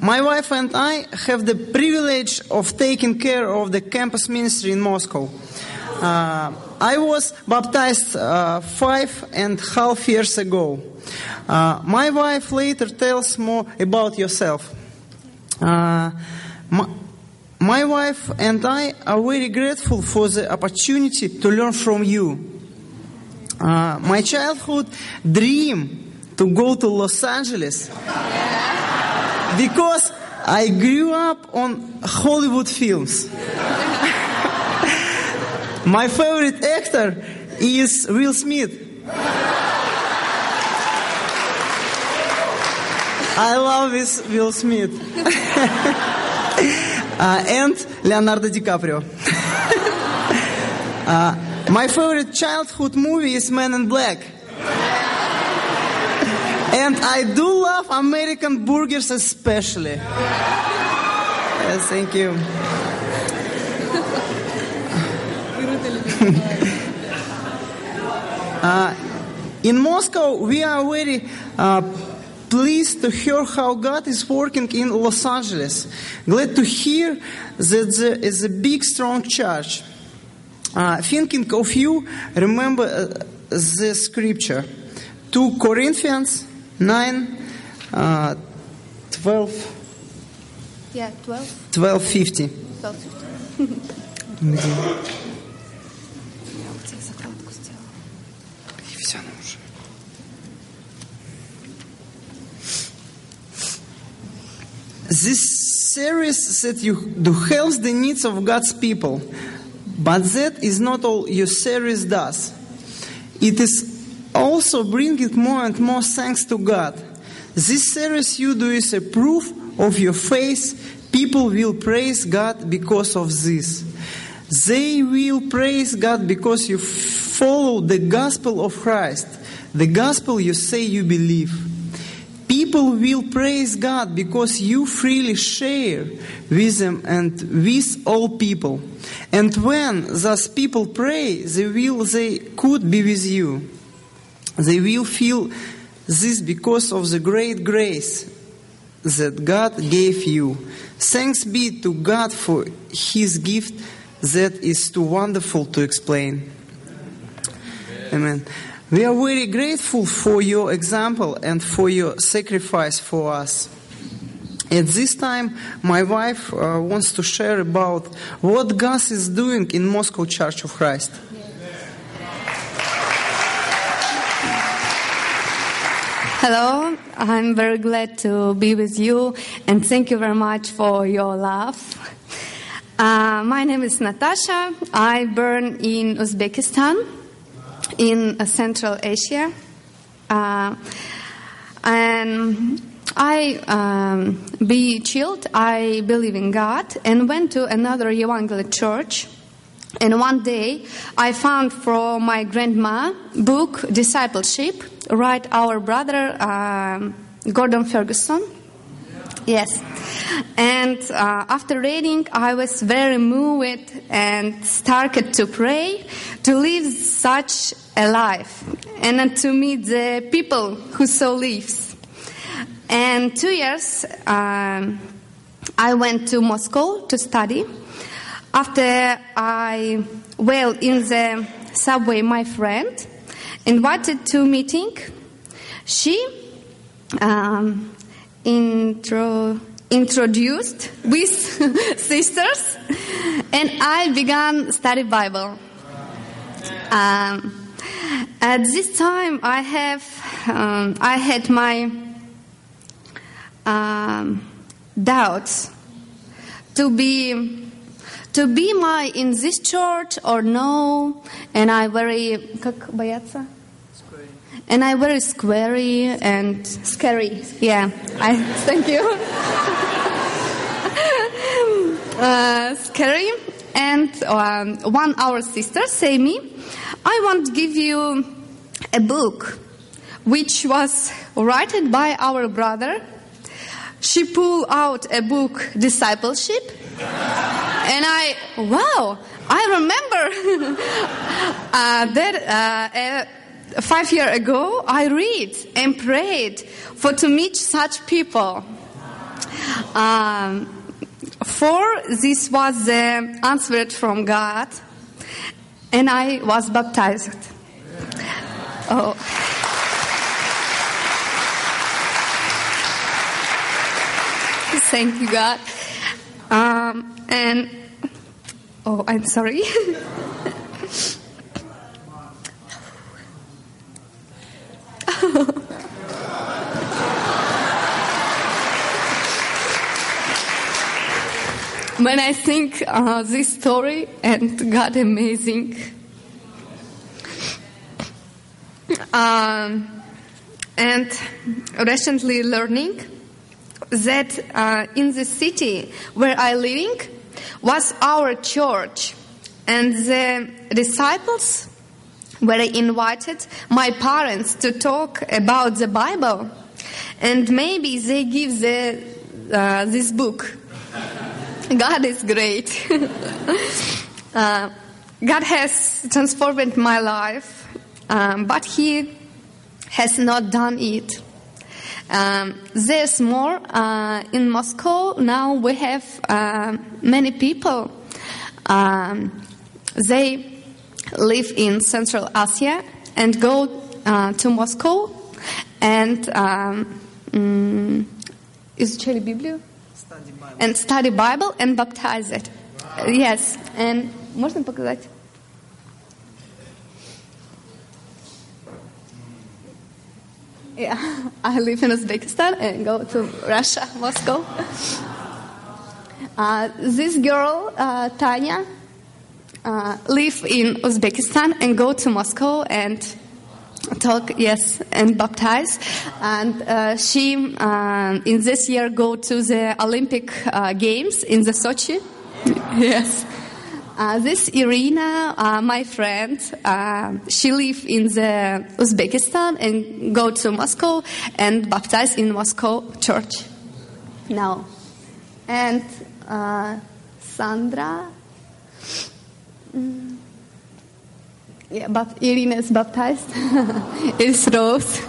my wife and I have the privilege of taking care of the campus ministry in Moscow. Uh, I was baptized uh, five and a half years ago. Uh, my wife later tells more about yourself. Uh, my, my wife and I are very grateful for the opportunity to learn from you. Uh, my childhood dream to go to Los Angeles because I grew up on Hollywood films. My favorite actor is Will Smith. I love this Will Smith. Uh, and Leonardo DiCaprio. Uh, my favorite childhood movie is Men in Black. And I do love American burgers especially. Yes, thank you. Uh, in Moscow, we are very uh, pleased to hear how God is working in Los Angeles. Glad to hear that there is a big, strong church. Uh, thinking of you, remember uh, the scripture 2 Corinthians 9 uh, 12, Yeah, 12. 12 50. 12. Все, ну уже. This series that you do helps the needs of God's people, but that is not all your series does. It is also bringing more and more thanks to God. This service you do is a proof of your faith. People will praise God because of this. They will praise God because you follow the gospel of Christ, the gospel you say you believe. People will praise God because you freely share with them and with all people. And when those people pray, they will they could be with you. They will feel this because of the great grace that God gave you. Thanks be to God for His gift that is too wonderful to explain. Amen. We are very grateful for your example and for your sacrifice for us. At this time, my wife uh, wants to share about what God is doing in Moscow Church of Christ. Hello, I'm very glad to be with you and thank you very much for your love. Uh, my name is Natasha. I born in Uzbekistan, in uh, Central Asia. Uh, and I um, be chilled. I believe in God and went to another evangelical church. And one day I found from my grandma book Discipleship, right? Our brother um, Gordon Ferguson. Yes. And uh, after reading, I was very moved and started to pray to live such a life and to meet the people who so lives. And two years, um, I went to Moscow to study. After I, well, in the subway, my friend invited to meeting. She um, intro, introduced with sisters, and I began study Bible. Um, at this time, I have um, I had my um, doubts to be to be my in this church or no, and I very как бояться? And I very squarey and scary. Yeah, I thank you. uh, scary. And um, one our sister say me, I want to give you a book, which was written by our brother. She pulled out a book, discipleship, and I wow, I remember uh, that. Uh, uh, five years ago, I read and prayed for to meet such people. Um, four, this was the answer from God, and I was baptized. Oh. Thank you, God. Um, and oh, I'm sorry. when I think uh, this story and God amazing. Um, and recently learning that uh, in the city where I living was our church and the disciples were invited my parents to talk about the Bible and maybe they give the, uh, this book God is great. uh, God has transformed my life, um, but He has not done it. Um, there's more uh, in Moscow. Now we have uh, many people. Um, they live in Central Asia and go uh, to Moscow and um, mm, изучали Библию and study Bible and baptize it. Yes, and можно показать? I live in Uzbekistan and go to Russia, Moscow. Uh, this girl, uh, Tanya, uh, live in Uzbekistan and go to Moscow and talk yes and baptize. And uh, she um, in this year go to the olympic uh, games in the sochi. Yes uh, this irina uh, my friend uh, she live in the uzbekistan and go to moscow and baptize in moscow church now and uh, sandra mm. Yeah, but Irina is baptized. it's Rose.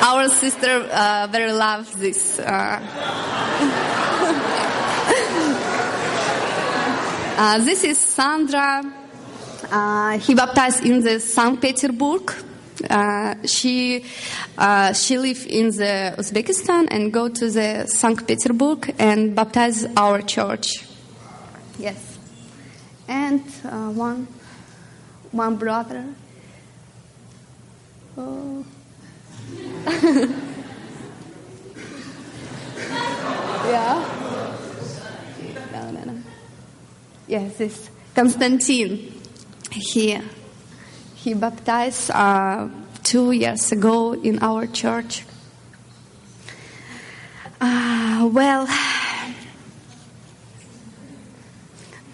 Our sister uh, very loves this. Uh, this is Sandra. Uh, he baptized in the St. Petersburg. Uh, she uh, she live in the Uzbekistan and go to the St. Petersburg and baptize our church. Yes and uh, one one brother. Oh. yeah. No, no, no. Yes, it's Constantine. He he baptized uh, two years ago in our church. Uh, well.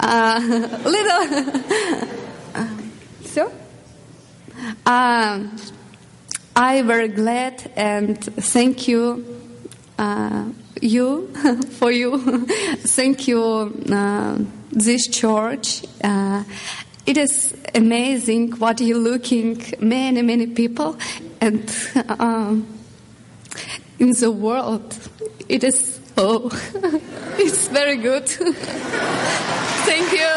Uh, little. so, um, I very glad and thank you, uh, you for you. thank you, uh, this church. Uh, it is amazing what you looking many many people and um, in the world. It is oh, it's very good. Thank you.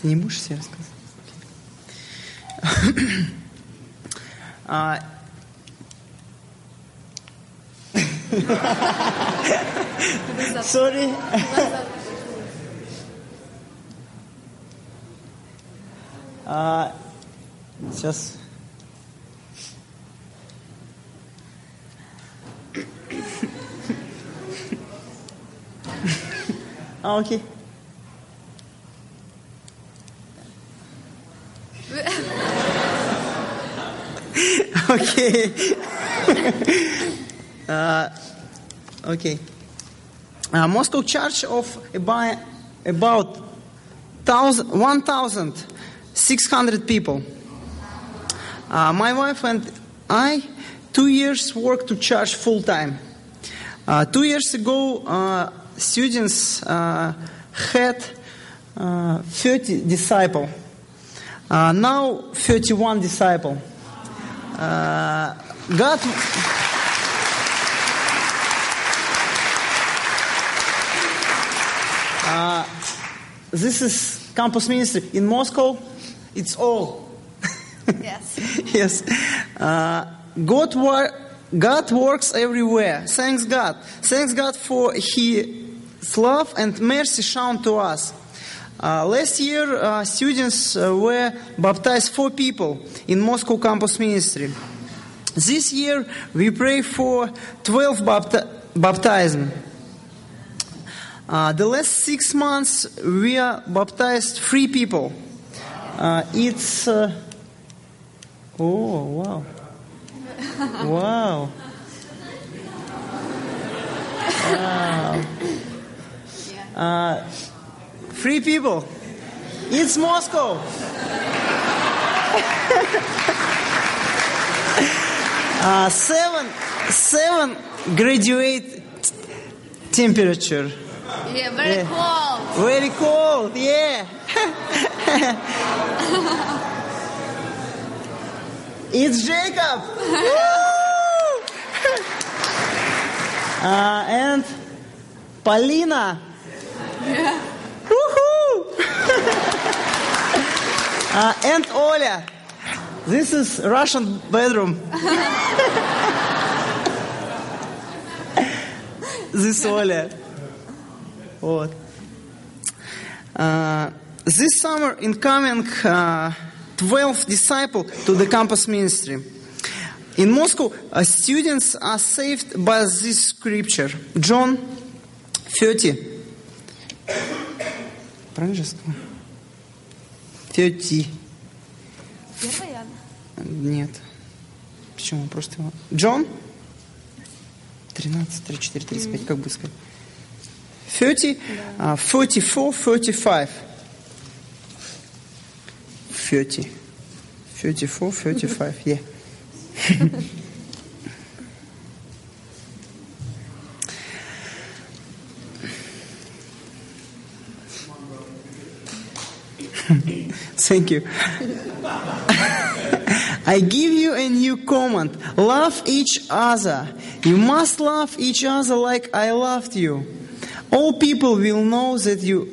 Ты не будешь все рассказывать? Uh, Sorry. uh, just. ah, okay okay. uh, okay. Uh, Moscow Church of about, about 1,600 people. Uh, my wife and I, two years work to church full time. Uh, two years ago, uh, students uh, had uh, 30 disciple. Now 31 disciple. Uh, God. Uh, this is campus ministry in Moscow. It's all. Yes. yes. Uh, God, wor- God works everywhere. Thanks God. Thanks God for His love and mercy shown to us. Uh, last year, uh, students uh, were baptized four people in Moscow campus ministry. This year, we pray for 12 bapti- baptism. Uh, the last six months, we are baptized three people. Uh, it's uh, oh wow, wow, wow. Uh, three people. It's Moscow. uh, seven, seven graduate temperature. Yeah, very Yeah. cool. Very cold, yeah. it's Jacob. Uh, and Paulina. Woohoo! uh, and Oля. This is Russian bedroom. this Oля. Вот. Uh, this summer, incoming uh, 12 disciple to the campus ministry. In Moscow, uh, students are saved by this scripture. John 30. Же сказал? 30. Нет. Почему? Просто его... Джон? 13, 34, 35, как бы сказать. 30, uh, 44, 35. 30. 34, 35, yeah. Thank you. I give you a new command. Love each other. You must love each other like I loved you. All people will know that you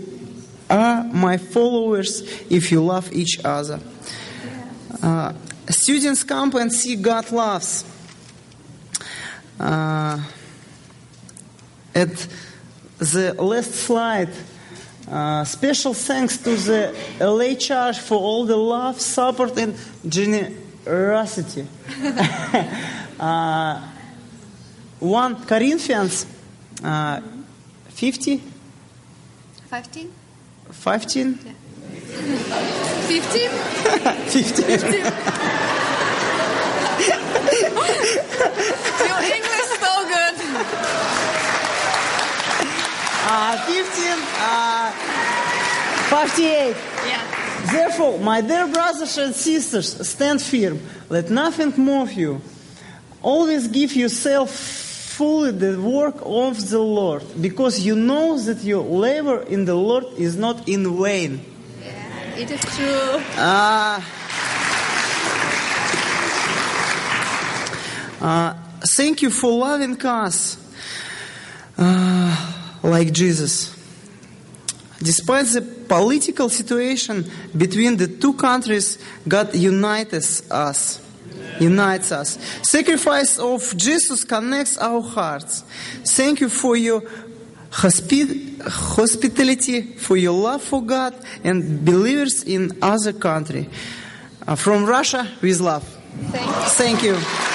are my followers if you love each other. Uh, students come and see God loves. Uh, at the last slide, uh, special thanks to the LA Church for all the love, support, and generosity. uh, 1 Corinthians uh, 50, 15? 15, 15? 15. Your English is so good. Uh, 15, uh, 58. Yeah. Therefore, my dear brothers and sisters, stand firm. Let nothing move you. Always give yourself fully the work of the Lord, because you know that your labor in the Lord is not in vain. Yeah, it is true. Uh, uh, thank you for loving us uh, like Jesus. Despite the political situation between the two countries, God unites us. Unites us. Sacrifice of Jesus connects our hearts. Thank you for your hospi- hospitality, for your love for God and believers in other country. Uh, from Russia, with love. Thank you. Thank you.